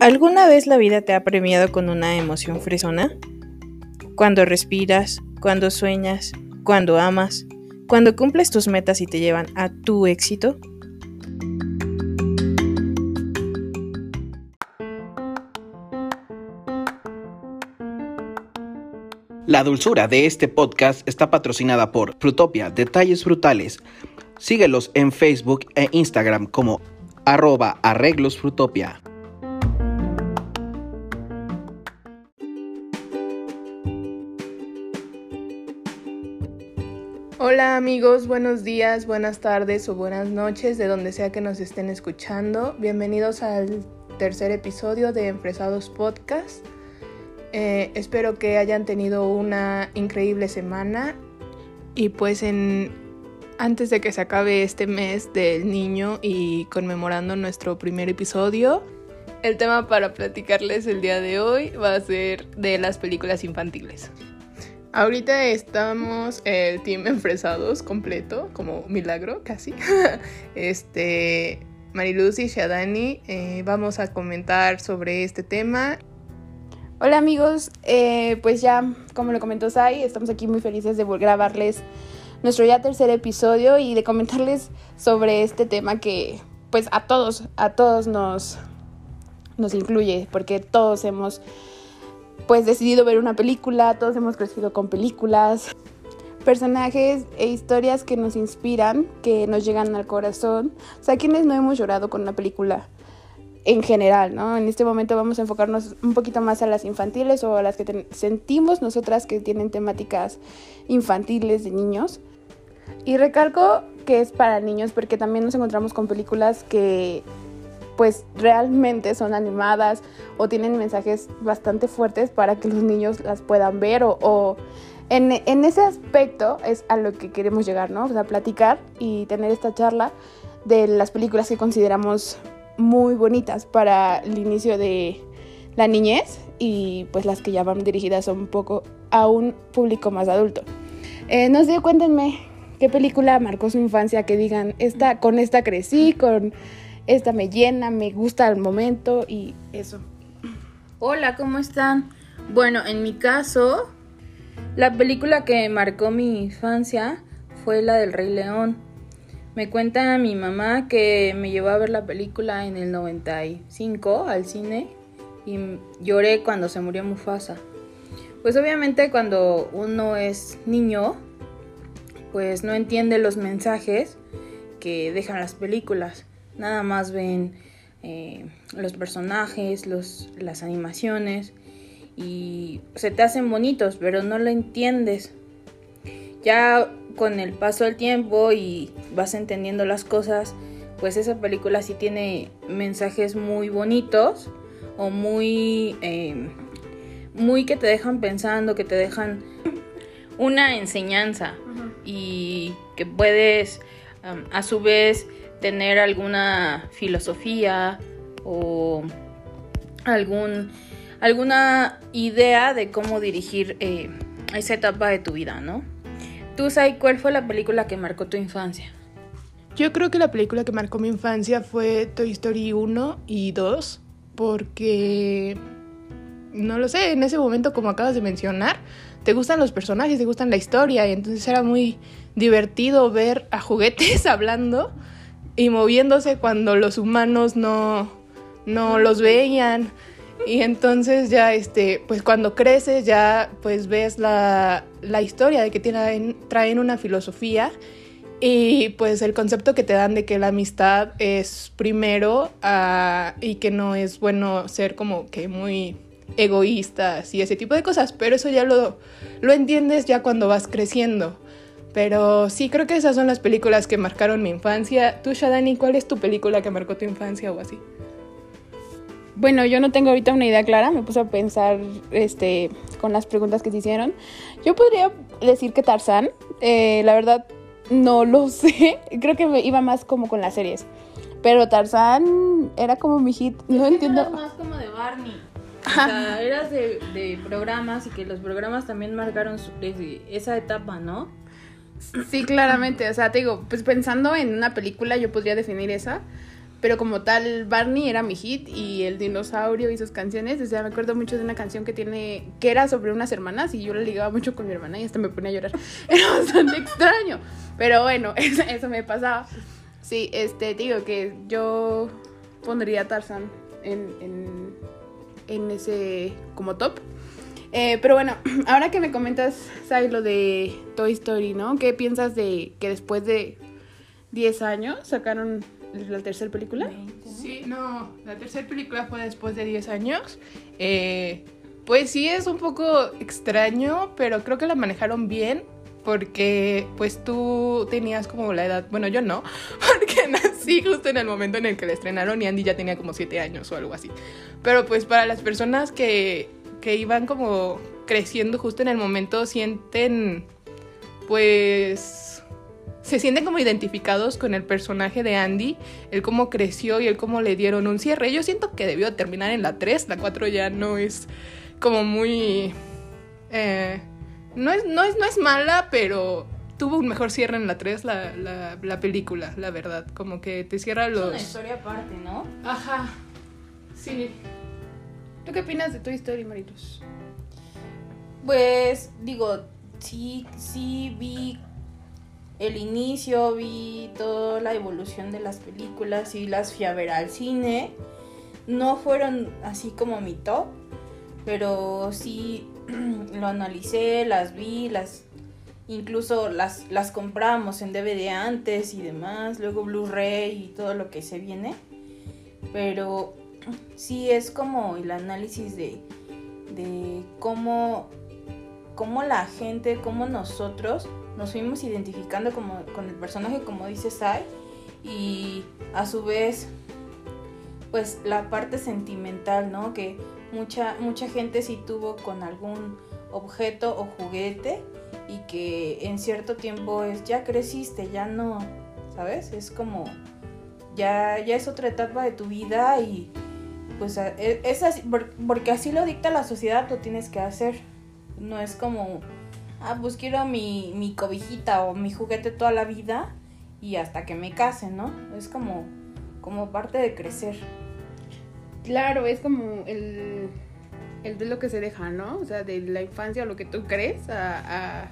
¿Alguna vez la vida te ha premiado con una emoción fresona? Cuando respiras, cuando sueñas, cuando amas, cuando cumples tus metas y te llevan a tu éxito. La dulzura de este podcast está patrocinada por Frutopia, Detalles Frutales. Síguelos en Facebook e Instagram como arroba arreglosfrutopia. Hola amigos, buenos días, buenas tardes o buenas noches, de donde sea que nos estén escuchando. Bienvenidos al tercer episodio de Empresados Podcast. Eh, espero que hayan tenido una increíble semana y pues en antes de que se acabe este mes del niño y conmemorando nuestro primer episodio, el tema para platicarles el día de hoy va a ser de las películas infantiles. Ahorita estamos el team enfresados completo, como milagro casi. este, Mariluz y Shadani, eh, vamos a comentar sobre este tema. Hola amigos, eh, pues ya como lo comentó Sai, estamos aquí muy felices de grabarles nuestro ya tercer episodio y de comentarles sobre este tema que pues a todos, a todos nos, nos incluye, porque todos hemos pues decidido ver una película, todos hemos crecido con películas, personajes e historias que nos inspiran, que nos llegan al corazón. O sea, quienes no hemos llorado con una película en general, ¿no? En este momento vamos a enfocarnos un poquito más a las infantiles o a las que sentimos nosotras que tienen temáticas infantiles de niños. Y recalco que es para niños porque también nos encontramos con películas que pues realmente son animadas o tienen mensajes bastante fuertes para que los niños las puedan ver o, en, ese aspecto es a lo que queremos llegar, ¿no? O sea, platicar y tener esta charla de las películas que consideramos muy bonitas para el inicio de la niñez y pues las que ya van dirigidas un poco a un público más adulto. Eh, no sé, cuéntenme qué película marcó su infancia, que digan, esta, con esta crecí, con esta me llena, me gusta el momento y eso. Hola, ¿cómo están? Bueno, en mi caso, la película que marcó mi infancia fue la del Rey León. Me cuenta mi mamá que me llevó a ver la película en el 95 al cine y lloré cuando se murió Mufasa. Pues obviamente cuando uno es niño, pues no entiende los mensajes que dejan las películas nada más ven eh, los personajes, los, las animaciones y se te hacen bonitos, pero no lo entiendes. Ya con el paso del tiempo y vas entendiendo las cosas, pues esa película sí tiene mensajes muy bonitos o muy, eh, muy que te dejan pensando, que te dejan una enseñanza y que puedes a su vez tener alguna filosofía o algún, alguna idea de cómo dirigir eh, esa etapa de tu vida, ¿no? Tú, Sai, ¿cuál fue la película que marcó tu infancia? Yo creo que la película que marcó mi infancia fue Toy Story 1 y 2, porque, no lo sé, en ese momento, como acabas de mencionar, te gustan los personajes, te gustan la historia, y entonces era muy divertido ver a juguetes hablando y moviéndose cuando los humanos no, no los veían. Y entonces ya, este, pues cuando creces ya pues ves la, la historia de que tienen, traen una filosofía y pues el concepto que te dan de que la amistad es primero uh, y que no es bueno ser como que muy egoístas y ese tipo de cosas, pero eso ya lo, lo entiendes ya cuando vas creciendo. Pero sí, creo que esas son las películas que marcaron mi infancia. Tú, Shadani, ¿cuál es tu película que marcó tu infancia o así? Bueno, yo no tengo ahorita una idea clara, me puse a pensar este, con las preguntas que se hicieron. Yo podría decir que Tarzán, eh, la verdad no lo sé, creo que me iba más como con las series. Pero Tarzán era como mi hit, no entiendo. Eras más como de Barney. O sea, eras de, de, programas y que los programas también marcaron esa etapa, ¿no? Sí, claramente. O sea, te digo, pues pensando en una película, yo podría definir esa. pero como tal Barney era mi hit y el dinosaurio y sus canciones, o sea, me acuerdo mucho de una canción que tiene, que era sobre unas hermanas y yo la ligaba mucho con mi hermana y hasta me ponía a llorar. Era bastante extraño, pero bueno, eso, me pasaba. Sí, este, digo que yo pondría a Tarzan en, en ese como top. Eh, pero bueno, ahora que me comentas, Sai, lo de Toy Story, ¿no? ¿Qué piensas de que después de 10 años sacaron la tercera película? Sí, no, la tercera película fue después de 10 años. Eh, pues sí es un poco extraño, pero creo que la manejaron bien porque pues tú tenías como la edad, bueno yo no, porque nací justo en el momento en el que la estrenaron y Andy ya tenía como 7 años o algo así. Pero pues para las personas que, que iban como creciendo justo en el momento sienten pues se sienten como identificados con el personaje de Andy, el cómo creció y el cómo le dieron un cierre. Yo siento que debió terminar en la 3, la 4 ya no es como muy... Eh, no, es, no, es, no es mala, pero tuvo un mejor cierre en la 3 la, la, la película, la verdad. Como que te cierra los... Es una historia aparte, ¿no? Ajá. Sí. ¿Tú qué opinas de Toy Story, Maritos? Pues digo, sí, sí vi el inicio, vi toda la evolución de las películas y las fui a ver al cine. No fueron así como mi top, pero sí lo analicé, las vi, las incluso las, las compramos en DVD antes y demás, luego Blu-ray y todo lo que se viene. Pero sí es como el análisis de, de cómo, cómo la gente, cómo nosotros nos fuimos identificando como, con el personaje, como dice Sai, y a su vez, pues la parte sentimental, ¿no? Que mucha, mucha gente sí tuvo con algún objeto o juguete y que en cierto tiempo es, ya creciste, ya no, ¿sabes? Es como, ya, ya es otra etapa de tu vida y pues e, es así, porque así lo dicta la sociedad, lo tienes que hacer. No es como, ah, pues quiero mi, mi cobijita o mi juguete toda la vida y hasta que me case, ¿no? Es como, como parte de crecer. Claro, es como el, el de lo que se deja, ¿no? O sea, de la infancia o lo que tú crees a,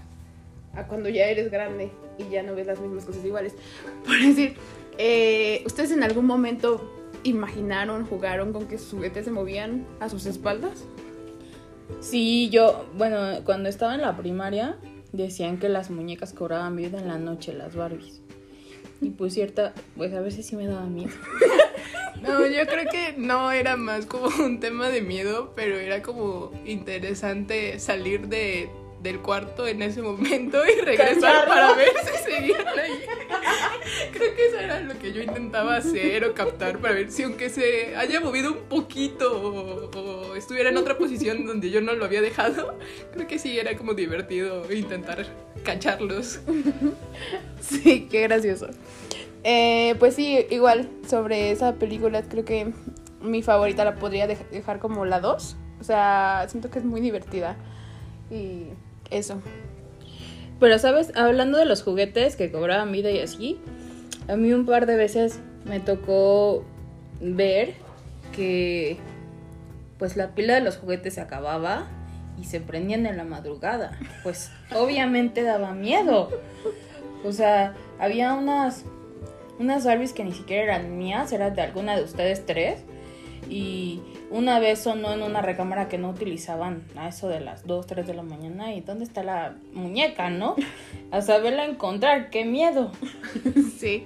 a, cuando ya eres grande y ya no ves las mismas cosas iguales. Por decir, eh, ¿ustedes en algún momento imaginaron, jugaron con que sus juguetes se movían a sus espaldas? Sí, yo, bueno, cuando estaba en la primaria decían que las muñecas cobraban vida en la noche, las Barbies. Y pues cierta, pues a veces sí me daba miedo. No, yo creo que no era más como un tema de miedo, pero era como interesante salir de, del cuarto en ese momento y regresar para ver si seguían ahí. Creo que eso era lo que yo intentaba hacer o captar para ver si aunque se haya movido un poquito o, o estuviera en otra posición donde yo no lo había dejado, creo que sí era como divertido intentar cacharlos. Sí, qué gracioso. Eh, pues sí, igual sobre esa película creo que mi favorita la podría dej- dejar como la 2. O sea, siento que es muy divertida. Y eso. Pero, ¿sabes? Hablando de los juguetes que cobraban vida y así, a mí un par de veces me tocó ver que pues la pila de los juguetes se acababa y se prendían en la madrugada. Pues obviamente daba miedo. O sea, había unas unas Barbies que ni siquiera eran mías, eran de alguna de ustedes tres. Y una vez sonó en una recámara que no utilizaban a eso de las 2, 3 de la mañana. ¿Y dónde está la muñeca, no? A saberla encontrar, qué miedo. Sí.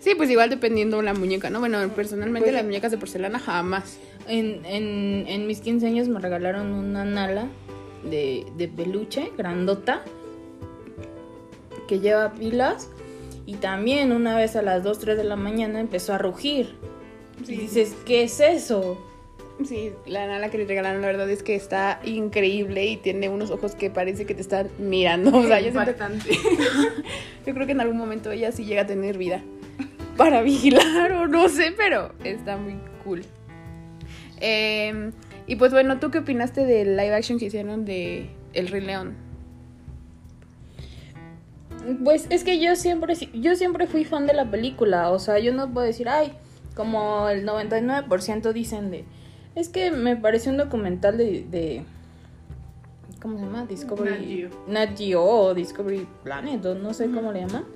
Sí, pues igual dependiendo la muñeca, ¿no? Bueno, personalmente Pues- las muñecas de porcelana jamás. En, en, en mis 15 años me regalaron una nala de, de peluche, grandota, que lleva pilas. Y también una vez a las 2, 3 de la mañana empezó a rugir. Y dices, ¿qué es eso? Sí, la nana que le regalaron, la verdad es que está increíble y tiene unos ojos que parece que te están mirando. O sea, yo, siento- yo creo que en algún momento ella sí llega a tener vida para vigilar o no sé, pero está muy cool. Eh, y pues bueno, ¿tú qué opinaste del live action que hicieron de El Rey León? Pues es que yo siempre, yo siempre fui fan de la película. O sea, yo no puedo decir, ay, como el 99% dicen de, es que me pareció un documental de, de ¿cómo se llama? Discovery Nat Nat Geo o Discovery Planet o no sé cómo le llaman.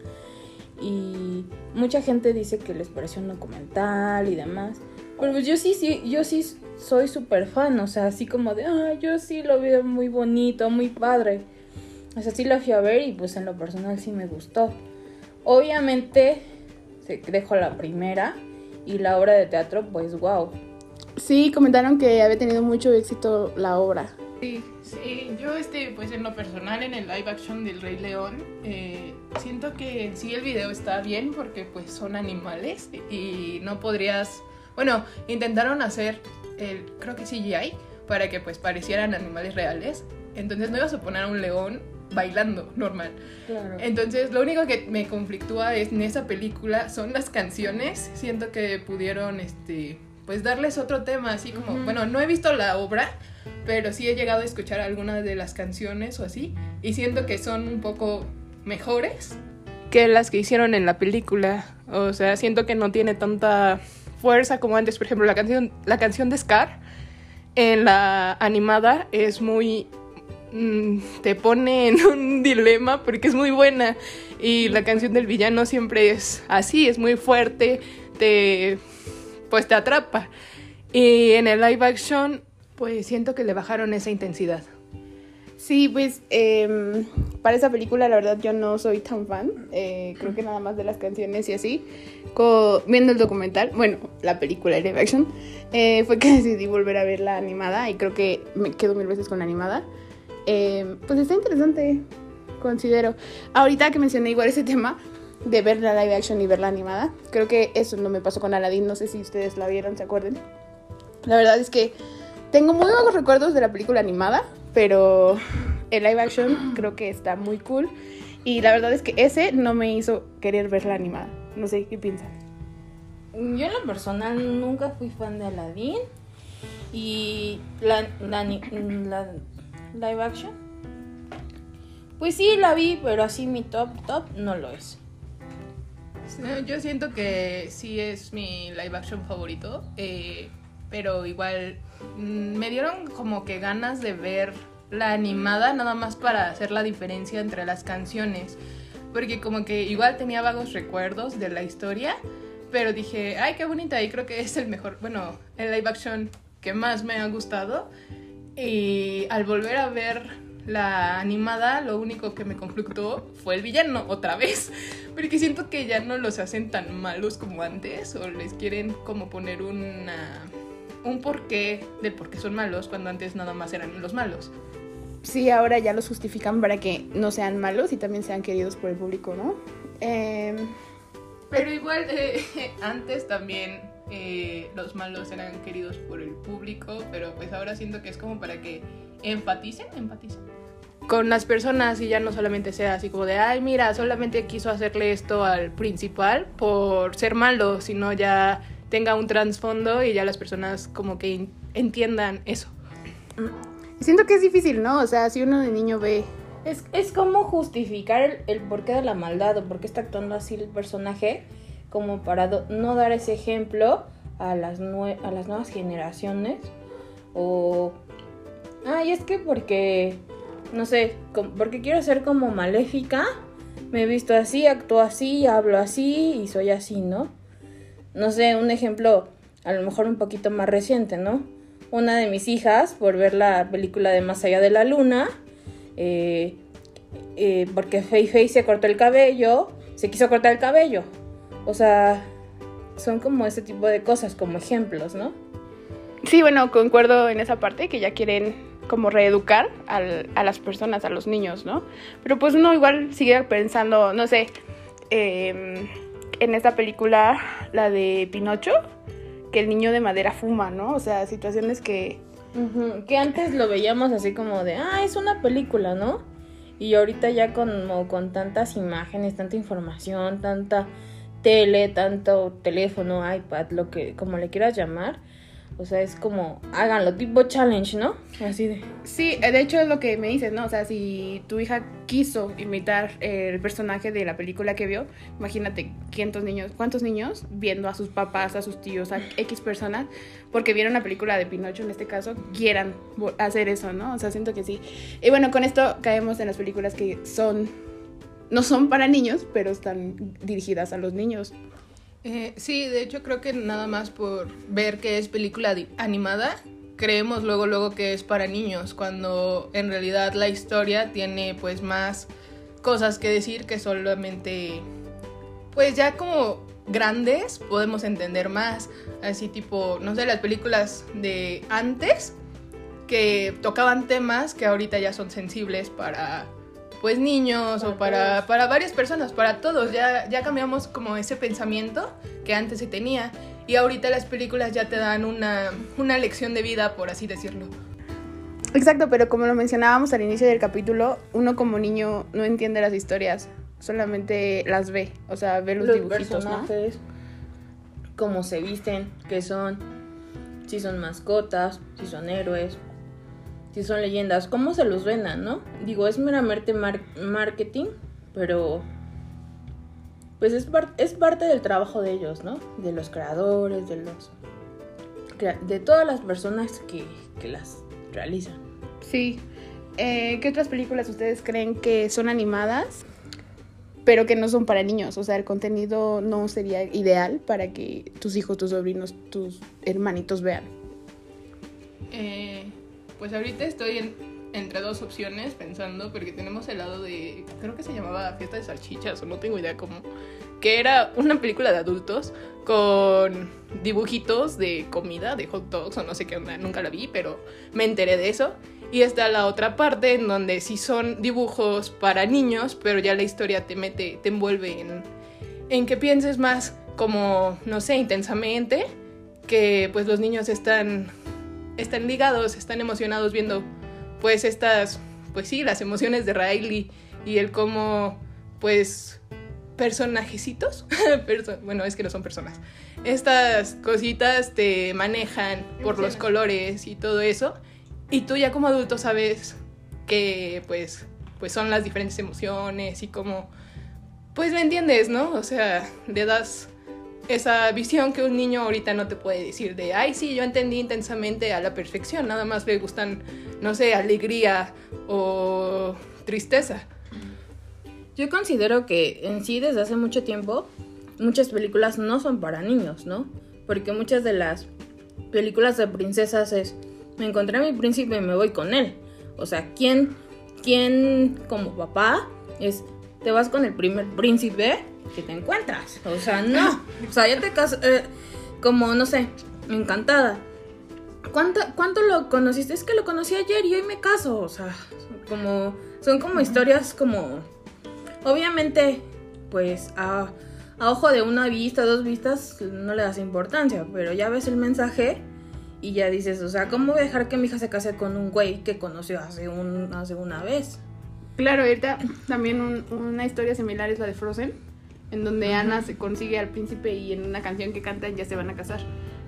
Y mucha gente dice que les pareció un documental y demás. Pero pues yo sí, sí, yo sí soy súper fan, o sea, así como de, ah, yo sí lo veo muy bonito, muy padre. O sea, sí lo fui a ver y pues en lo personal sí me gustó. Obviamente, se dejo la primera y la obra de teatro, pues wow. Sí, comentaron que había tenido mucho éxito la obra. Sí, sí, yo este, pues en lo personal en el live action del Rey León, eh, siento que en sí el video está bien porque pues son animales y no podrías, bueno, intentaron hacer el, creo que CGI, para que pues parecieran animales reales, entonces no ibas a poner a un león bailando normal. Claro. Entonces, lo único que me conflictúa es, en esa película son las canciones. Siento que pudieron, este, pues darles otro tema, así como, bueno, no he visto la obra, pero sí he llegado a escuchar algunas de las canciones o así, y siento que son un poco mejores que las que hicieron en la película. O sea, siento que no tiene tanta fuerza como antes. Por ejemplo, la canción, la canción de Scar en la animada es muy te pone en un dilema porque es muy buena y la canción del villano siempre es así, es muy fuerte, te pues te atrapa. Y en el live action pues siento que le bajaron esa intensidad. Sí, pues em, para esa película la verdad yo no soy tan fan, eh, creo que nada más de las canciones y así, Co- viendo el documental, bueno, la película live action, eh, fue que decidí volver a ver la animada y creo que me quedo mil veces con la animada. Em, pues está interesante, considero. Ahorita que mencioné igual ese tema de ver la live action y ver la animada, creo que eso no me pasó con Aladdin, no sé si ustedes la vieron, ¿se acuerdan? La verdad es que tengo muy vagos recuerdos de la película animada, pero el live action creo que está muy cool. Y la verdad es que ese no me hizo querer ver la animada. No sé qué piensan. Yo en lo personal nunca fui fan de Aladdin y la live action. Pues sí, la vi, pero así mi top top no lo es. Yo siento que sí es mi live action favorito, eh, pero igual mm, me dieron como que ganas de ver la animada nada más para hacer la diferencia entre las canciones, porque como que igual tenía vagos recuerdos de la historia, pero dije, ay, qué bonita, y creo que es el mejor, bueno, el live action que más me ha gustado, y al volver a ver la animada, lo único que me conflictó fue el villano otra vez. Porque siento que ya no los hacen tan malos como antes. O les quieren como poner una, un porqué del por qué son malos cuando antes nada más eran los malos. Sí, ahora ya los justifican para que no sean malos y también sean queridos por el público, ¿no? Em, Pero igual eh, antes también eh, los malos eran queridos por el público. Pero pues ahora siento que es como para que enfaticen, empaticen. Con las personas y ya no solamente sea así como de, ay, mira, solamente quiso hacerle esto al principal por ser malo, sino ya tenga un trasfondo y ya las personas como que entiendan eso. siento que es difícil, ¿no? O sea, si uno de niño ve... Es, es como justificar el, el porqué de la maldad o por qué está actuando así el personaje, como para no dar ese ejemplo a las, nuevas generaciones. O. Ay, es que porque. No sé, porque quiero ser como maléfica. Me he visto así, actúo así, hablo así y soy así, ¿no? No sé, un ejemplo a lo mejor un poquito más reciente, ¿no? Una de mis hijas, por ver la película de Más allá de la luna, eh, eh, porque Fei Fei se cortó el cabello, se quiso cortar el cabello. O sea, son como ese tipo de cosas, como ejemplos, ¿no? Sí, bueno, concuerdo en esa parte que ya quieren como reeducar al- a las personas, a los niños, ¿no? Pero pues uno igual sigue pensando, no sé, em, en esta película, la de Pinocho, que el niño de madera fuma, ¿no? O sea, situaciones que... Que antes lo veíamos así como de, ah, es una película, ¿no? Y ahorita ya como con tantas imágenes, tanta información, tanta tele, tanto teléfono, iPad, lo que como le quieras llamar, O sea, es como, háganlo, tipo challenge, ¿no? Así de... Sí, de hecho es lo que me dices, ¿no? O sea, si tu hija quiso imitar el personaje de la película que vio, imagínate cuántos niños, cuántos niños viendo a sus papás, a sus tíos, a X personas, porque vieron la película de Pinocho en este caso, quieran hacer eso, ¿no? O sea, siento que sí. Y bueno, con esto caemos en las películas que son, no son para niños, pero están dirigidas a los niños. Eh, sí, de hecho creo que nada más por ver que es película animada, creemos luego luego que es para niños, cuando en realidad la historia tiene pues más cosas que decir que solamente pues ya como grandes podemos entender más, así tipo, no sé, las películas de antes que tocaban temas que ahorita ya son sensibles para pues niños o para, para varias personas, para todos. Ya, ya cambiamos como ese pensamiento que antes se tenía. Y ahorita las películas ya te dan una, una lección de vida, por así decirlo. Exacto, pero como lo mencionábamos al inicio del capítulo, uno como niño no entiende las historias, solamente las ve, o sea, ve los, dibujitos, personajes, cómo se visten, qué son, si son mascotas, si son héroes, si son leyendas, cómo se los vendan, ¿no? Digo, es meramente marketing, pero pues es, es parte del trabajo de ellos, ¿no? De los creadores, de los de todas las personas que, que las realizan. Sí. Eh, ¿Qué otras películas ustedes creen que son animadas, pero que no son para niños? O sea, el contenido no sería ideal para que tus hijos, tus sobrinos, tus hermanitos vean. Eh, pues ahorita estoy entre dos opciones pensando, porque tenemos el lado de, creo que se llamaba Fiesta de Salchichas, o no tengo idea cómo, que era una película de adultos con dibujitos de comida, de hot dogs o no sé qué onda, nunca la vi, pero me enteré de eso. Y está la otra parte en donde sí son dibujos para niños, pero ya la historia te mete, te envuelve en, en que pienses más como, no sé, intensamente, que pues los niños están están ligados, están emocionados viendo pues estas, pues sí, las emociones de Riley y el cómo pues personajecitos, bueno, es que no son personas, estas cositas te manejan por los colores y todo eso, y tú ya como adulto sabes que pues, pues son las diferentes emociones y cómo, pues me entiendes, ¿no? O sea, le das esa visión que un niño ahorita no te puede decir de, ay, sí, yo entendí intensamente a la perfección, nada más le gustan, no sé, alegría o tristeza. Yo considero que en sí desde hace mucho tiempo muchas películas no son para niños, ¿no? Porque muchas de las películas de princesas es, me encontré a mi príncipe y me voy con él. O sea, ¿quién, quién como papá es, te vas con el primer príncipe que te encuentras. O sea, no. O sea, ya te casas, eh, como, no sé, encantada. ¿Cuánto, ¿Cuánto lo conociste? Es que lo conocí ayer y hoy me caso. O sea, como, son como historias como, obviamente, pues a, a ojo de una vista, dos vistas, no le das importancia, pero ya ves el mensaje y ya dices, o sea, ¿cómo voy a dejar que mi hija se case con un güey que conoció hace, un, hace una vez? Claro, ahorita también una historia similar es la de Frozen en donde Ana se consigue al príncipe y en una canción que cantan ya se van a casar.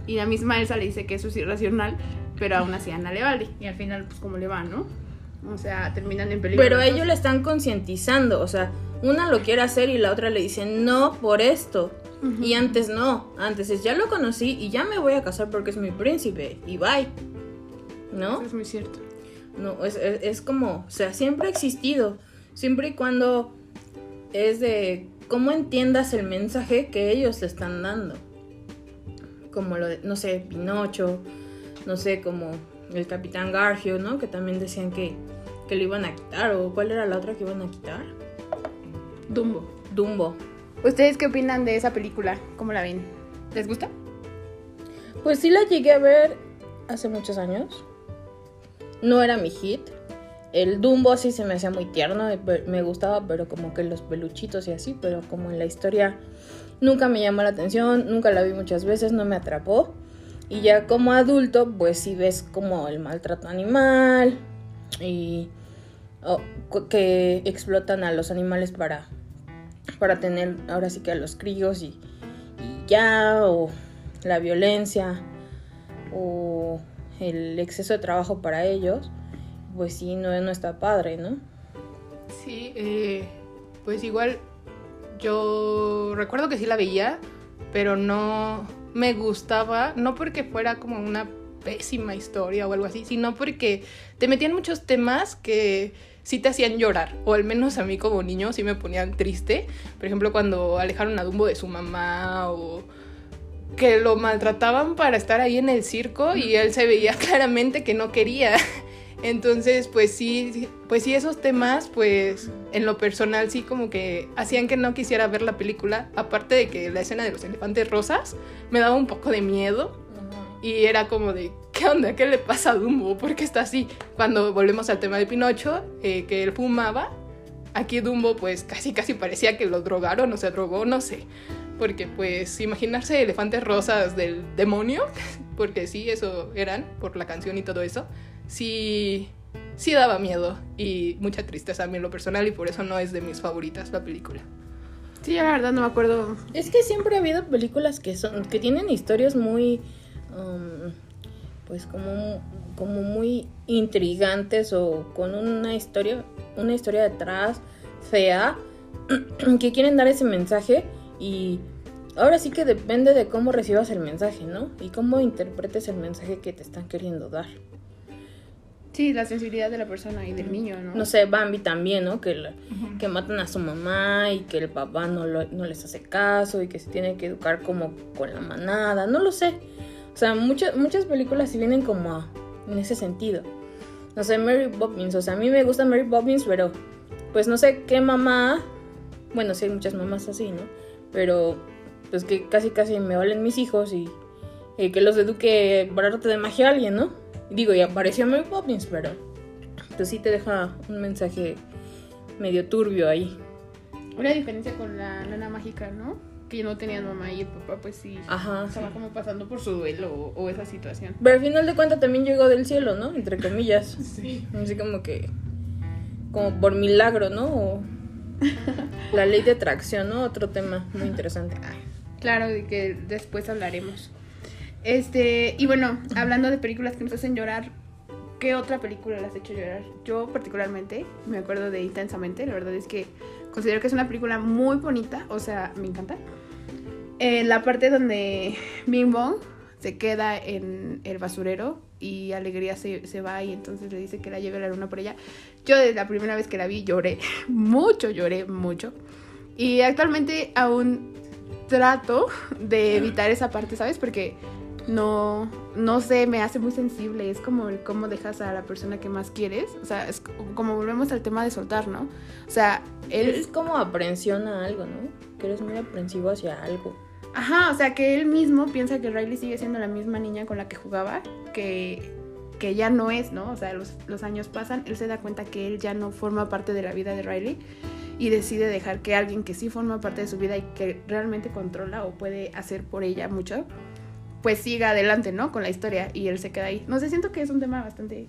Y la misma Elsa le dice que eso es irracional, pero aún así Ana le vale. Y al final, pues, como le va, ¿no? O sea, terminan en peligro. Pero ellos le están concientizando, o sea, una lo quiere hacer y la otra le dice no por esto. Y antes no, antes es ya lo conocí y ya me voy a casar porque es mi príncipe y bye. ¿No? es muy cierto. No, es, es como, o sea, siempre ha existido, siempre y cuando es de cómo entiendas el mensaje que ellos te están dando. Como lo de, no sé, Pinocho, no sé, como el Capitán Garfio, ¿no? Que también decían que, que lo iban a quitar, o cuál era la otra que iban a quitar. Dumbo. Dumbo. ¿Ustedes qué opinan de esa película? ¿Cómo la ven? ¿Les gusta? Pues sí la llegué a ver hace muchos años. No era mi hit, el Dumbo sí se me hacía muy tierno, me gustaba, pero como que los peluchitos y así, pero como en la historia nunca me llamó la atención, nunca la vi muchas veces, no me atrapó. Y ya como adulto, pues sí ves como el maltrato animal y que explotan a los animales para, para tener ahora sí que a los críos y, y ya, o la violencia, o el exceso de trabajo para ellos, pues sí, no, no está padre, ¿no? Sí, eh, pues igual yo recuerdo que sí la veía, pero no me gustaba, no porque fuera como una pésima historia o algo así, sino porque te metían muchos temas que sí te hacían llorar, o al menos a mí como niño sí me ponían triste. Por ejemplo, cuando alejaron a Dumbo de su mamá o que lo maltrataban para estar ahí en el circo y él se veía claramente que no quería. Entonces, pues sí, pues sí, esos temas, pues en lo personal sí como que hacían que no quisiera ver la película. Aparte de que la escena de los elefantes rosas me daba un poco de miedo. Y era como de, ¿qué onda? ¿Qué le pasa a Dumbo? ¿Por qué está así? Cuando volvemos al tema de Pinocho, eh, que él fumaba, aquí Dumbo pues casi casi parecía que lo drogaron o se drogó, no sé. Porque pues imaginarse elefantes rosas del demonio, porque sí, eso eran por la canción y todo eso, sí, sí daba miedo y mucha tristeza a mí en lo personal y por eso no es de mis favoritas la película. Sí, la verdad no me acuerdo. Es que siempre ha habido películas que son que tienen historias muy um, pues como como muy intrigantes o con una historia una historia detrás fea que quieren dar ese mensaje y ahora sí que depende de cómo recibas el mensaje, ¿no? Y cómo interpretes el mensaje que te están queriendo dar. Sí, la sensibilidad de la persona y del niño, ¿no? No sé, Bambi también, ¿no? Que, la- que matan a su mamá y que el papá no, lo- no les hace caso y que se tiene que educar como con la manada, no lo sé. O sea, muchas muchas películas sí vienen como a- en ese sentido. No sé, Mary Poppins, o sea, a mí me gusta Mary Poppins, pero pues no sé qué mamá, bueno, sí hay muchas mamás así, ¿no? Pero pues que casi casi me valen mis hijos y, que los eduque por arte de magia alguien, ¿no? Digo, y apareció Mary Poppins, pero pues sí te deja un mensaje medio turbio ahí. Una diferencia con la nana mágica, ¿no? Que no tenían mamá y el papá, pues sí. Ajá. Estaba como pasando por su duelo o, o esa situación. Pero al final de cuentas también llegó del cielo, ¿no? Entre comillas. Sí. Así como que. Como por milagro, ¿no? O la ley de atracción, ¿no? Otro tema muy interesante. Claro, de que después hablaremos. Este, y bueno, hablando de películas que nos hacen llorar, ¿qué otra película las ha hecho llorar? Yo particularmente me acuerdo de Intensamente, la verdad es que considero que es una película muy bonita, o sea, me encanta. En la parte donde Bing Bong se queda en el basurero y Alegría se, se va y entonces le dice que la lleve a la luna por ella. Yo desde la primera vez que la vi lloré, mucho lloré, mucho. Y actualmente aún trato de evitar esa parte, ¿sabes? Porque no, no sé, me hace muy sensible. Es como el cómo dejas a la persona que más quieres. O sea, es como volvemos al tema de soltar, ¿no? O sea, él... Es como aprensión a algo, ¿no? Que eres muy aprensivo hacia algo. Ajá, o sea, que él mismo piensa que Riley sigue siendo la misma niña con la que jugaba, que, que ya no es, ¿no? O sea, los, los años pasan, él se da cuenta que él ya no forma parte de la vida de Riley y decide dejar que alguien que sí forma parte de su vida y que realmente controla o puede hacer por ella mucho, pues siga adelante, ¿no? Con la historia y él se queda ahí. No sé, siento que es un tema bastante...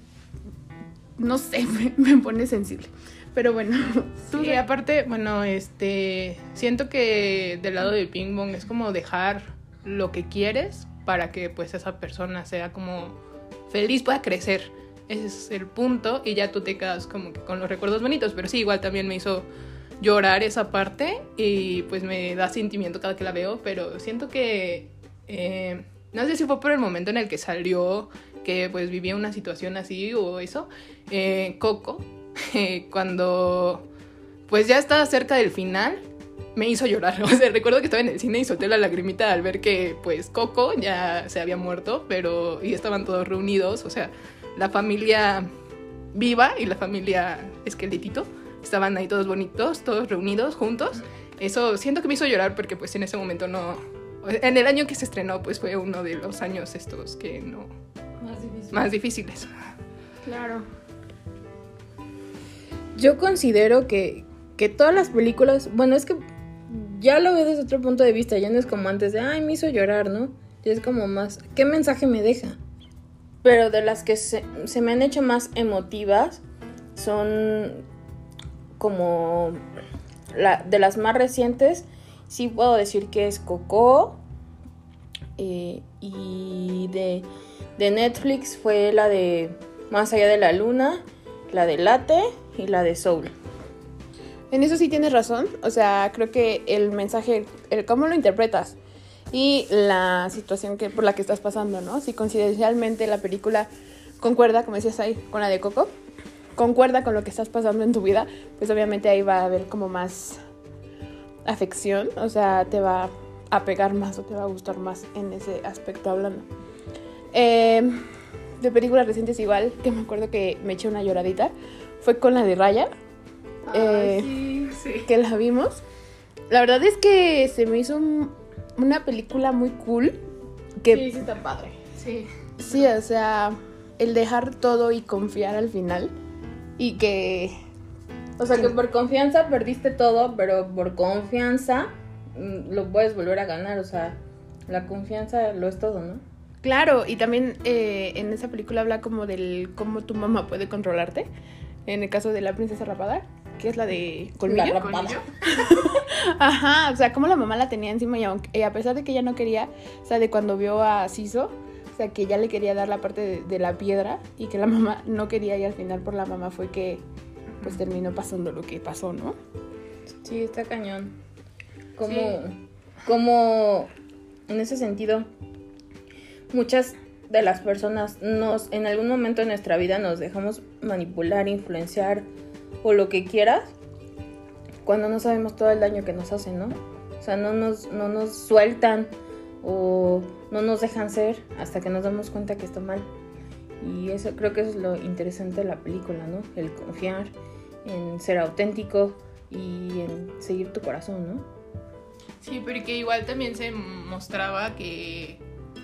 No sé, me, me pone sensible. Pero bueno, tú... Y aparte, bueno, este, siento que del lado del ping pong es como dejar lo que quieres para que pues esa persona sea como feliz, pueda crecer. Ese es el punto y ya tú te quedas como que con los recuerdos bonitos, pero sí, igual también me hizo llorar esa parte y pues me da sentimiento cada que la veo, pero siento que eh, no sé si fue por el momento en el que salió que pues vivía una situación así o eso, eh, Coco, eh, cuando pues ya estaba cerca del final, me hizo llorar. O sea, recuerdo que estaba en el cine y solté la lagrimita al ver que pues Coco ya se había muerto, pero y estaban todos reunidos, o sea, la familia viva y la familia esqueletito estaban ahí todos bonitos, todos reunidos juntos. Eso siento que me hizo llorar porque pues en ese momento no en el año que se estrenó pues fue uno de los años estos que no Más difícil. más difíciles. Claro. Yo considero que, que todas las películas, bueno, es que ya lo veo desde otro punto de vista, ya no es como antes de, ay, me hizo llorar, ¿no? Ya es como más, ¿qué mensaje me deja? Pero de las que se, se me han hecho más emotivas son como la, de las más recientes, sí puedo decir que es Coco, eh, y de, de Netflix fue la de Más allá de la luna, la de Late y la de Soul. En eso sí tienes razón. O sea, creo que el mensaje, el cómo lo interpretas y la situación que, por la que estás pasando, ¿no? Si coincidencialmente la película concuerda, como decías ahí, con la de Coco, concuerda con lo que estás pasando en tu vida, pues obviamente ahí va a haber como más afección, o sea, te va a pegar más o te va a gustar más en ese aspecto hablando. Eh, de películas recientes igual, que me acuerdo que me eché una lloradita, fue con la de Raya, eh, sí, sí. que la vimos. La verdad es que se me hizo un- una película muy cool, que Sí, sí está padre. Sí. Sí, o sea, el dejar todo y confiar al final. Y que. O sea que por confianza perdiste todo, pero por confianza lo puedes volver a ganar. O sea, la confianza lo es todo, ¿no? Claro, y también eh, en esa película habla como del cómo tu mamá puede controlarte. En el caso de la princesa rapada, que es la de Colmillo. La rapada. Ajá, o sea, como la mamá la tenía encima y, aunque, y a pesar de que ella no quería, o sea, de cuando vio a Siso, o sea, que ya le quería dar la parte de, de la piedra y que la mamá no quería y al final por la mamá fue que pues terminó pasando lo que pasó, ¿no? Sí, está cañón. Como, Sí. como en ese sentido, muchas de las personas nos, en algún momento de nuestra vida nos dejamos manipular, influenciar o lo que quieras, cuando no sabemos todo el daño que nos hacen, ¿no? O sea, no nos, no nos sueltan o no nos dejan ser hasta que nos damos cuenta que está mal. Y eso creo que eso es lo interesante de la película, ¿no? El confiar en ser auténtico y en seguir tu corazón, ¿no? Sí, porque igual también se mostraba que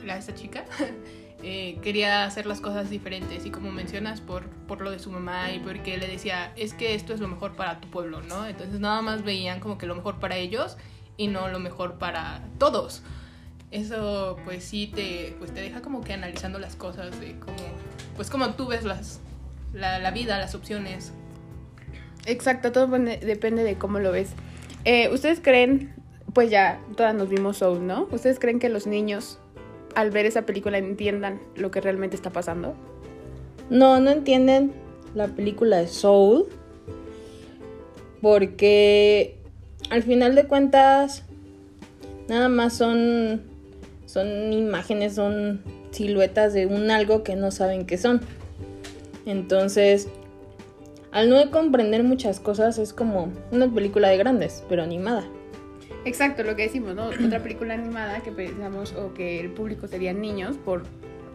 la, esta chica eh, quería hacer las cosas diferentes y como mencionas por, por lo de su mamá y porque le decía, es que esto es lo mejor para tu pueblo, ¿no? Entonces nada más veían como que lo mejor para ellos y no lo mejor para todos. Eso pues sí te, pues, te deja como que analizando las cosas de cómo, pues como tú ves las, la, la vida, las opciones. Exacto, todo depende de cómo lo ves. Eh, ¿Ustedes creen, pues ya todas nos vimos Soul, ¿no? ¿Ustedes creen que los niños al ver esa película entiendan lo que realmente está pasando? No, no entienden la película de Soul. Porque al final de cuentas, nada más son, son imágenes, son siluetas de un algo que no saben qué son. Entonces, al no comprender muchas cosas, es como una película de grandes, pero animada. Exacto, lo que decimos, ¿no? Otra película animada que pensamos o que el público serían niños, por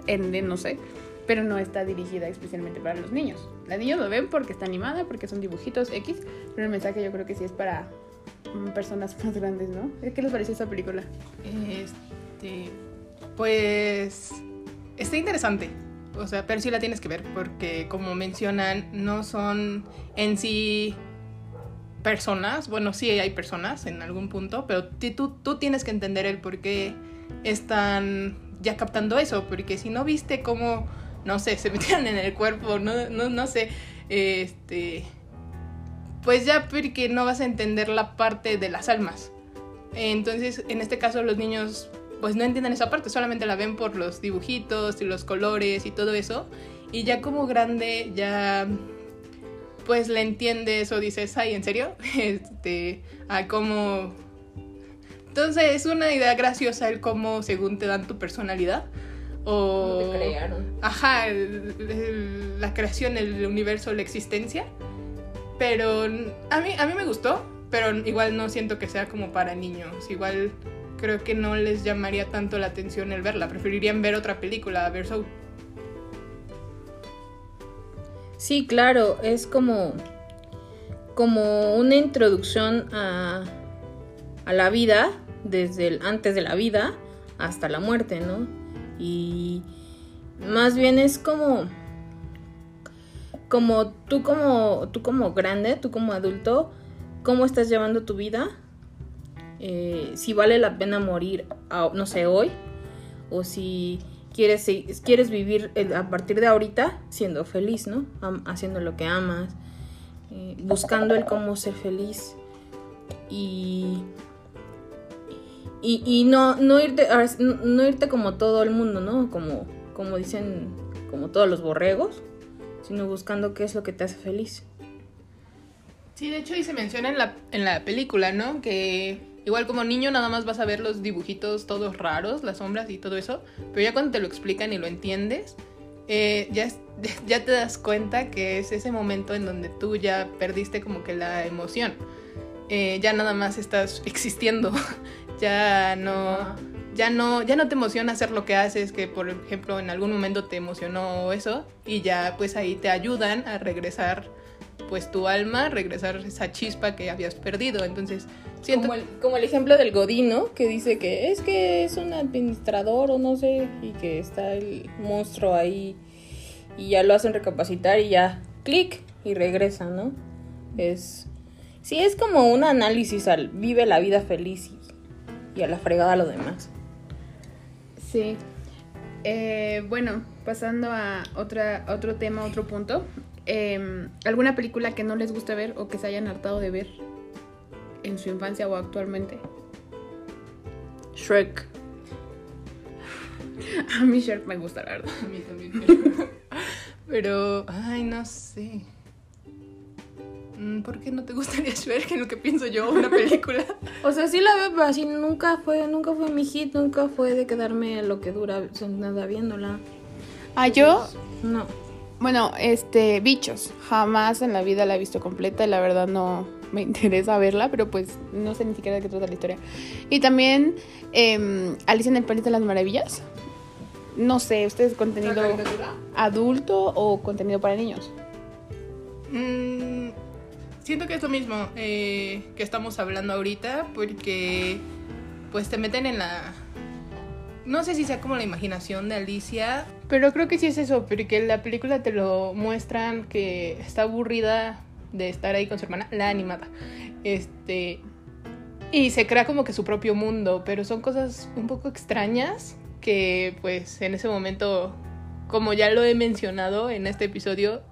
ende, no sé, pero no está dirigida especialmente para los niños. Los niños lo ven porque está animada, porque son dibujitos X, pero el mensaje yo creo que sí es para mm, personas más grandes, ¿no? ¿Qué les pareció esa película? Este, pues está interesante. O sea, pero sí la tienes que ver porque como mencionan, no son en sí personas. Bueno, sí hay personas en algún punto, pero tú, tú tienes que entender el por qué están ya captando eso. Porque si no viste cómo, no sé, se metieron en el cuerpo, no, no, no sé, este... Pues ya porque no vas a entender la parte de las almas. Entonces, en este caso, los niños pues no entienden esa parte, solamente la ven por los dibujitos y los colores y todo eso. Y ya como grande, ya pues le entiendes o dices, ay, ¿en serio? Este, a cómo... Entonces es una idea graciosa el cómo según te dan tu personalidad. O... ¿Cómo te crearon? Ajá, el- el- la creación, el universo, la existencia. Pero a mí, a mí me gustó, pero igual no siento que sea como para niños. Igual creo que no les llamaría tanto la atención el verla. Preferirían ver otra película, ver Soul. Sí, claro, es como, como una introducción a, a la vida, desde el antes de la vida hasta la muerte, ¿no? Y más bien es como, como tú como, tú como grande, tú como adulto, cómo estás llevando tu vida, Eh, si vale la pena morir, no sé, hoy, o si quieres, quieres vivir el- a partir de ahorita siendo feliz, ¿no? Haciendo lo que amas, eh, buscando el cómo ser feliz. Y, Y, y no, no, irte, no, irte como todo el mundo, ¿no? Como, como dicen, como todos los borregos, sino buscando qué es lo que te hace feliz. Sí, de hecho ahí se menciona en la, en la película, ¿no? Que igual como niño nada más vas a ver los dibujitos todos raros, las sombras y todo eso, pero ya cuando te lo explican y lo entiendes, eh, ya, ya te das cuenta que es ese momento en donde tú ya perdiste como que la emoción. Eh, ya nada más estás existiendo, ya no... Ya no, ya no te emociona hacer lo que haces, que por ejemplo en algún momento te emocionó eso, y ya pues ahí te ayudan a regresar pues tu alma, regresar esa chispa que habías perdido. Entonces, siento Como el, como el ejemplo del Godino, que dice que es que es un administrador o no sé, y que está el monstruo ahí y ya lo hacen recapacitar y ya clic y regresa, ¿no? Es. Sí, es como un análisis al vive la vida feliz y, y a la fregada lo demás. Sí. Eh, bueno, pasando a otra, a otro tema, otro punto. Em, ¿Alguna película que no les guste ver o que se hayan hartado de ver en su infancia o actualmente? Shrek. A mí Shrek me gusta, la verdad. A mí también. Pero, ay, no sé. Mm, ¿Por qué no te gustaría Shrek en lo que pienso yo, una película? O sea, sí la veo, pero así nunca fue, nunca fue mi hit, nunca fue de quedarme lo que dura nada viéndola. Ah, yo, No. Bueno, este, Bichos. Jamás en la vida la he visto completa y la verdad no me interesa verla, pero pues no sé ni siquiera de qué trata la historia. Y también em, Alicia en el País de las Maravillas. No sé, ¿ustedes contenido adulto o contenido para niños? Mm, siento que es lo mismo eh, que estamos hablando ahorita, porque pues te meten en la... No sé si sea como la imaginación de Alicia, pero creo que sí es eso, porque la película te lo muestran que está aburrida de estar ahí con su hermana, la animada. Este... Y se crea como que su propio mundo, pero son cosas un poco extrañas que pues en ese momento, como ya lo he mencionado en este episodio,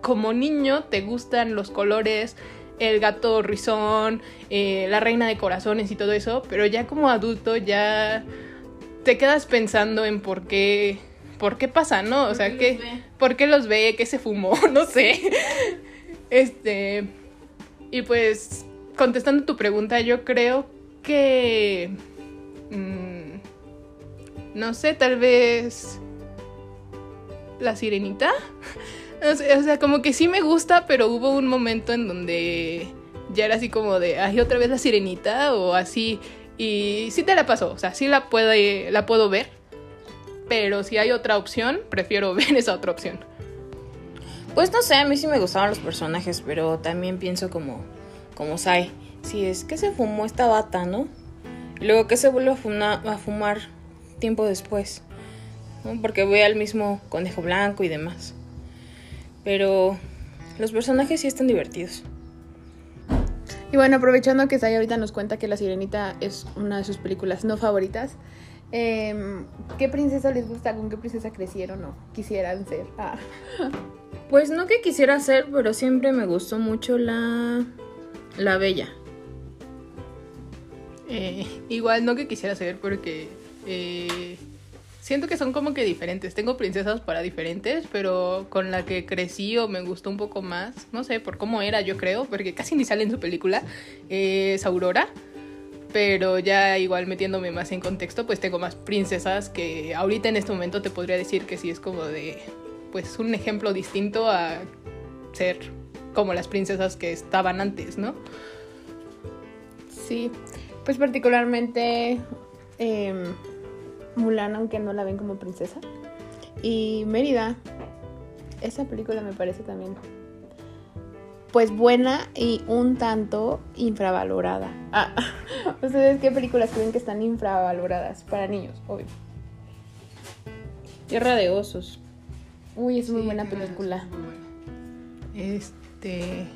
como niño te gustan los colores, el gato rizón, eh, la reina de corazones y todo eso, pero ya como adulto ya te quedas pensando en por qué, por qué pasa, ¿no? O sea, qué los ¿qué, ve? ¿por qué los ve? ¿Qué se fumó? No sé. Este, y pues, contestando tu pregunta, yo creo que, mm, no sé, tal vez la sirenita. O sea, como que sí me gusta, pero hubo un momento en donde ya era así como de, ay, otra vez la sirenita o así. Y sí te la paso, o sea, sí la, puede, la puedo ver. Pero si hay otra opción, prefiero ver esa otra opción. Pues no sé, a mí sí me gustaban los personajes, pero también pienso como, como Sai. Si es que se fumó esta bata, ¿no? Y luego que se vuelve a, fuma- a fumar tiempo después. ¿no? Porque ve al mismo conejo blanco y demás. Pero los personajes sí están divertidos. Y bueno, aprovechando que Sai ahorita nos cuenta que La Sirenita es una de sus películas no favoritas, em, ¿qué princesa les gusta? ¿Con qué princesa crecieron o quisieran ser? Ah. Pues no que quisiera ser, pero siempre me gustó mucho la, la bella. Eh, igual no que quisiera ser porque eh, siento que son como que diferentes. Tengo princesas para diferentes, pero con la que crecí o me gustó un poco más, no sé, por cómo era yo creo, porque casi ni sale en su película, es Aurora. Pero ya igual metiéndome más en contexto, pues tengo más princesas que ahorita en este momento te podría decir que sí es como de, pues un ejemplo distinto a ser como las princesas que estaban antes, ¿no? Sí, pues particularmente em, Mulan, aunque no la ven como princesa. Y Mérida, esa película me parece también pues buena y un tanto infravalorada. Ah, ¿Ustedes qué películas creen que están infravaloradas para niños? Obvio. Tierra de osos. Uy, es muy buena película. Muy buena. Este.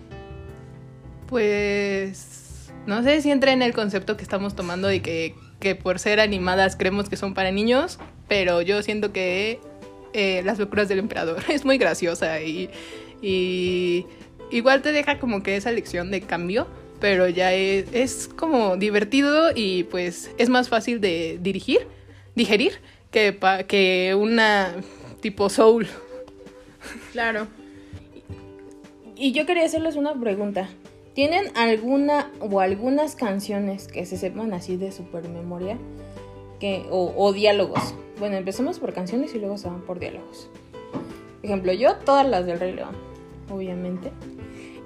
Pues. No sé si entra en el concepto que estamos tomando de que, que por ser animadas creemos que son para niños, pero yo siento que eh, Las locuras del emperador es muy graciosa y, y igual te deja como que esa lección de cambio pero ya es, es como divertido y pues es más fácil de dirigir, digerir, que, pa- que una tipo soul. Claro. Y yo quería hacerles una pregunta. ¿Tienen alguna o algunas canciones que se sepan así de super memoria? Que, o, o diálogos. Bueno, empecemos por canciones y luego se van por diálogos. Ejemplo, yo todas las del Rey León, obviamente.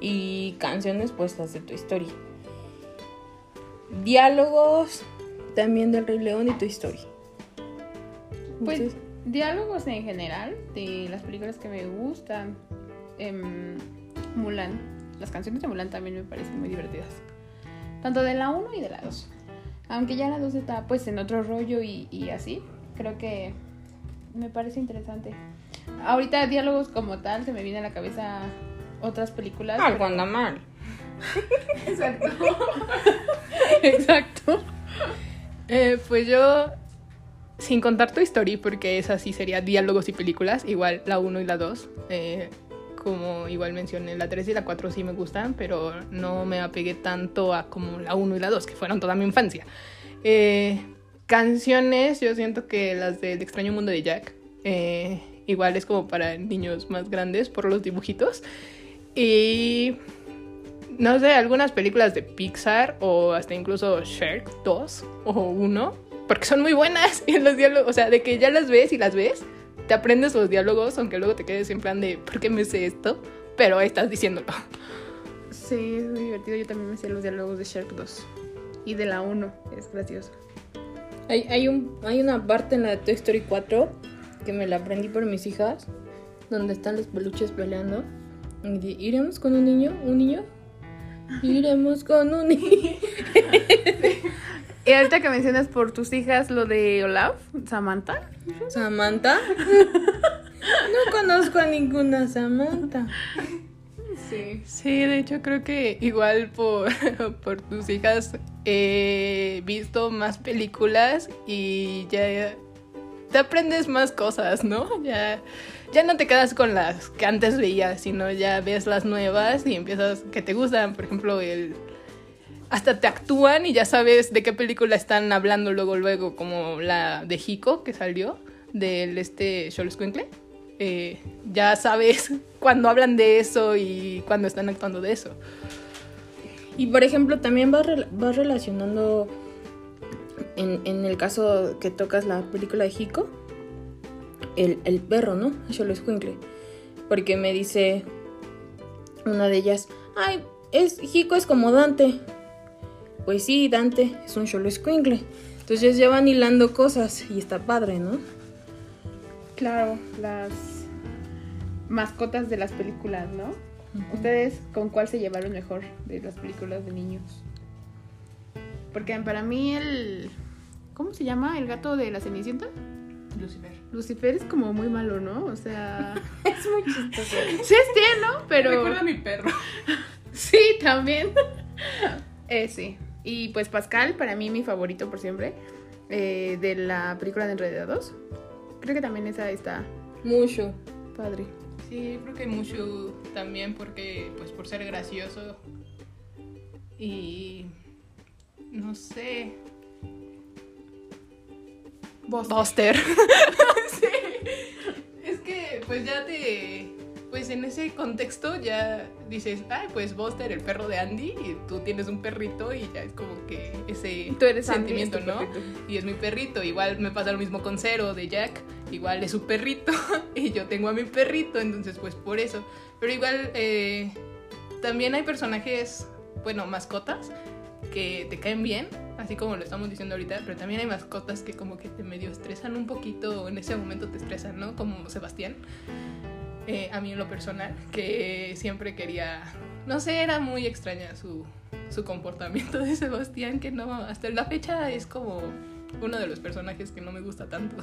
Y canciones pues las de tu historia. Diálogos también del Rey León y tu historia. Pues diálogos en general de las películas que me gustan. em, Mulan. Las canciones de Mulan también me parecen muy divertidas. Tanto de la 1 y de la 2. Aunque ya la 2 está pues en otro rollo y, y así. Creo que me parece interesante. Ahorita diálogos como tal se me viene a la cabeza otras películas. Algo anda mal. Exacto. Exacto. Eh, pues yo, sin contar tu historia, porque esa sí sería diálogos y películas, igual la 1 y la 2. eh, como igual mencioné, la 3 y la 4 sí me gustan, pero no me apegué tanto a como la 1 y la 2, que fueron toda mi infancia. Eh, canciones, yo siento que las del extraño mundo de Jack, eh, igual es como para niños más grandes por los dibujitos. Y no sé, algunas películas de Pixar o hasta incluso Shrek 2 o 1, porque son muy buenas y los diálogos, o sea, de que ya las ves y las ves, te aprendes los diálogos, aunque luego te quedes en plan de, ¿por qué me sé esto? Pero ahí estás diciéndolo. Sí, es muy divertido. Yo también me sé los diálogos de Shark 2. Y de la 1. Es gracioso. Hay, hay, un, hay una parte en la de Toy Story 4 que me la aprendí por mis hijas, donde están los peluches peleando. ¿Iremos con un niño? ¿Un niño? Iremos con un niño. Y ahorita que mencionas por tus hijas lo de Olaf, Samantha. ¿Samantha? No conozco a ninguna Samantha. Sí. Sí, de hecho creo que igual por, por tus hijas he visto más películas y ya te aprendes más cosas, ¿no? Ya, ya no te quedas con las que antes veías, sino ya ves las nuevas y empiezas que te gustan. Por ejemplo, el hasta te actúan y ya sabes de qué película están hablando luego, luego, como la de Hiko que salió del este Xoloscuincle. Eh, ya sabes cuando hablan de eso y cuando están actuando de eso. Y por ejemplo, también vas, vas relacionando, en, en el caso que tocas la película de Hiko, el, el perro, ¿no? Xoloscuincle. Porque me dice una de ellas, ay, es, Hiko es como Dante. Pues sí, Dante es un Xoloscuincle. Entonces ya van hilando cosas y está padre, ¿no? Claro, las mascotas de las películas, ¿no? ¿Ustedes con cuál se llevaron mejor de las películas de niños? Porque para mí el... ¿Cómo se llama? ¿El gato de la Cenicienta? Lucifer. Lucifer es como muy malo, ¿no? O sea... Es muy chistoso. sí es tierno, pero... Recuerda a mi perro. Sí, también. eh, sí. Y pues Pascal, para mí mi favorito por siempre, eh, de la película de Enredados. Creo que también esa está Mucho. padre. Sí, creo que mucho también porque, pues, por ser gracioso y no sé. Buster. sí. Es que, pues, ya te, pues, en ese contexto ya dices, ay, pues, Buster, el perro de Andy, y tú tienes un perrito y ya es como que ese Tú eres Andy, sentimiento, es tu ¿no? perrito. y es mi perrito. Igual me pasa lo mismo con Cero de Jack, igual es su perrito y yo tengo a mi perrito, entonces pues por eso. Pero igual eh, también hay personajes, bueno, mascotas que te caen bien, así como lo estamos diciendo ahorita, pero también hay mascotas que como que te medio estresan un poquito, o en ese momento te estresan, ¿no? Como Sebastián. Eh, a mí en lo personal, que siempre quería, no sé, era muy extraña su, su comportamiento de Sebastián, que no, hasta la fecha es como uno de los personajes que no me gusta tanto.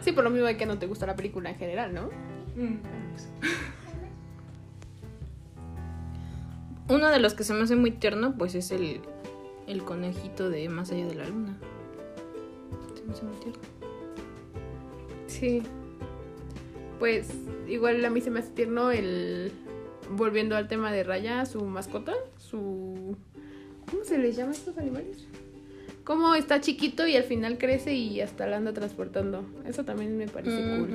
Sí, por lo mismo de que no te gusta la película en general, ¿no? Uno de los que se me hace muy tierno, pues es el, el conejito de Más allá de la luna. Se me tierno. Sí. Pues igual a mí se me hace tierno el... Volviendo al tema de Raya, su mascota, su se les llama a estos animales? Cómo está chiquito y al final crece y hasta la anda transportando. Eso también me parece cool.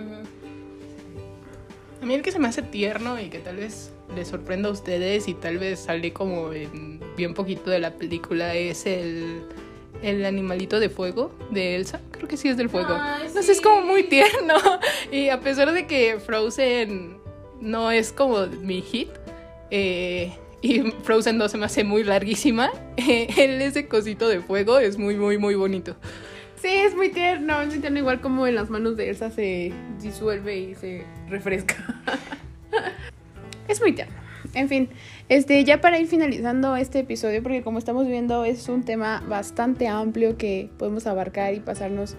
A mí el que se me hace tierno y que tal vez les sorprenda a ustedes y tal vez sale como en bien poquito de la película es el, el animalito de fuego de Elsa. Creo que sí es del fuego. Ay, No sé, es como muy tierno. Y a pesar de que Frozen no es como mi hit, eh, y Frozen 2 se me hace muy larguísima, él ese cosito de fuego es muy, muy, muy bonito. Sí, es muy tierno. Es muy tierno, igual como en las manos de Elsa se disuelve y se refresca. es muy tierno. En fin, este, ya para ir finalizando este episodio, porque como estamos viendo es un tema bastante amplio que podemos abarcar y pasarnos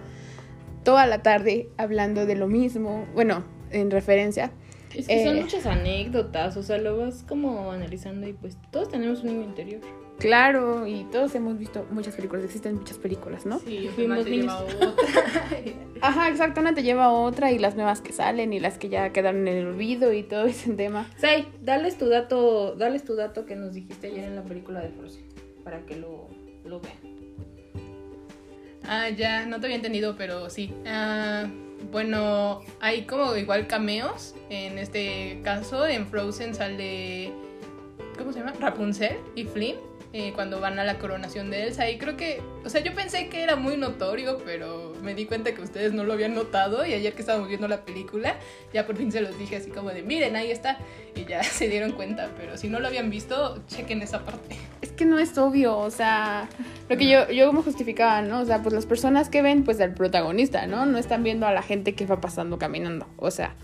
toda la tarde hablando de lo mismo, bueno, en referencia. Es que son Eh. muchas anécdotas, o sea, lo vas como analizando y pues todos tenemos un niño interior. Claro, y todos hemos visto muchas películas, existen muchas películas, ¿no? Sí, Fuimos te lleva niños. otra. Ajá, exacto, una te lleva a otra y las nuevas que salen y las que ya quedaron en el olvido y todo ese tema. Say, dales tu dato, dales tu dato que nos dijiste ayer en la película de Frozen, para que lo, lo vean. Ah, ya, no te había entendido, pero sí. Ah, bueno, hay como igual cameos. En este caso, en Frozen sale. ¿Cómo se llama? Rapunzel y Flynn. Eh, cuando van a la coronación de Elsa. Y creo que. O sea, yo pensé que era muy notorio, pero me di cuenta que ustedes no lo habían notado. Y ayer que estábamos viendo la película, ya por fin se los dije así como de: Miren, ahí está. Y ya se dieron cuenta. Pero si no lo habían visto, chequen esa parte. Es que no es obvio, o sea, lo que yo, yo como justificaba, ¿no? O sea, pues las personas que ven, pues al protagonista, ¿no? No están viendo a la gente que va pasando caminando, o sea,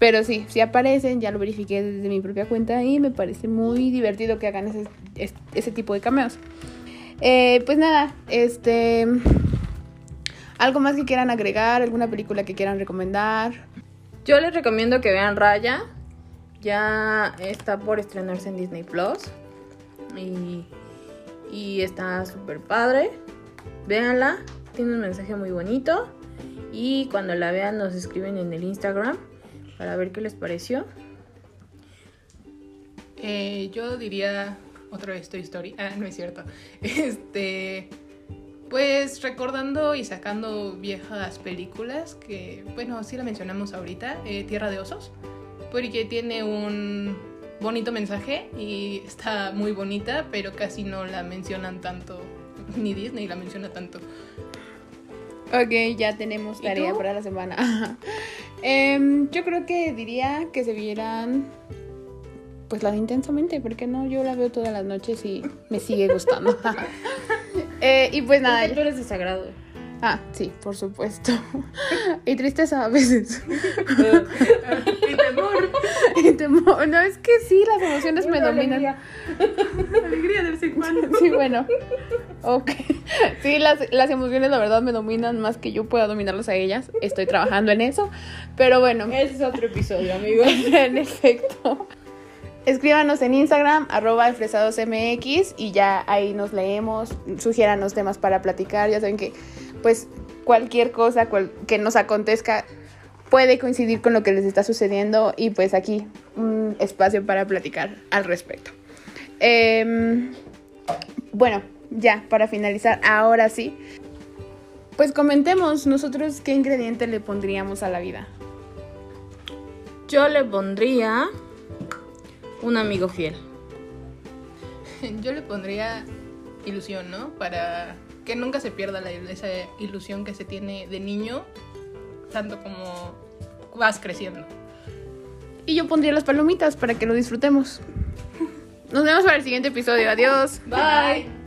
pero sí, sí aparecen, ya lo verifiqué desde mi propia cuenta y me parece muy divertido que hagan ese, es- ese tipo de cameos. Eh, pues nada, este... ¿Algo más que quieran agregar? ¿Alguna película que quieran recomendar? Yo les recomiendo que vean Raya. Ya está por estrenarse en Disney Plus. Y, y está súper padre. Véanla. Tiene un mensaje muy bonito. Y cuando la vean nos escriben en el Instagram para ver qué les pareció. Eh, yo diría otra vez Toy Story. Ah, no es cierto. Este. Pues recordando y sacando viejas películas que, bueno, sí la mencionamos ahorita, eh, Tierra de Osos, porque tiene un bonito mensaje y está muy bonita, pero casi no la mencionan tanto, ni Disney la menciona tanto. Ok, ya tenemos ¿Y tarea para la semana. Em, yo creo que diría que se vieran pues la de intensamente, porque no, yo la veo todas las noches y me sigue gustando. Eh, y pues nada, Tú eres desagrado. ah, sí, por supuesto. y tristeza a veces. y temor, y temor. No, es que sí, las emociones me dominan. alegría. alegría de vez en cuando. Sí, bueno. Ok. Sí, las, las emociones la verdad me dominan más que yo pueda dominarlas a ellas. Estoy trabajando en eso. Pero bueno. Ese es otro episodio, amigos. en efecto. Escríbanos en Instagram, arroba fresadosmx y ya ahí nos leemos, sugiéranos temas para platicar, ya saben que pues cualquier cosa que nos acontezca puede coincidir con lo que les está sucediendo y pues aquí un espacio para platicar al respecto. Em, bueno, ya para finalizar, ahora sí, pues comentemos nosotros qué ingrediente le pondríamos a la vida. Yo le pondría un amigo fiel. Yo le pondría ilusión, ¿no? Para que nunca se pierda la- esa ilusión que se tiene de niño, tanto como vas creciendo. Y yo pondría las palomitas para que lo disfrutemos. Nos vemos para el siguiente episodio. Adiós. Bye.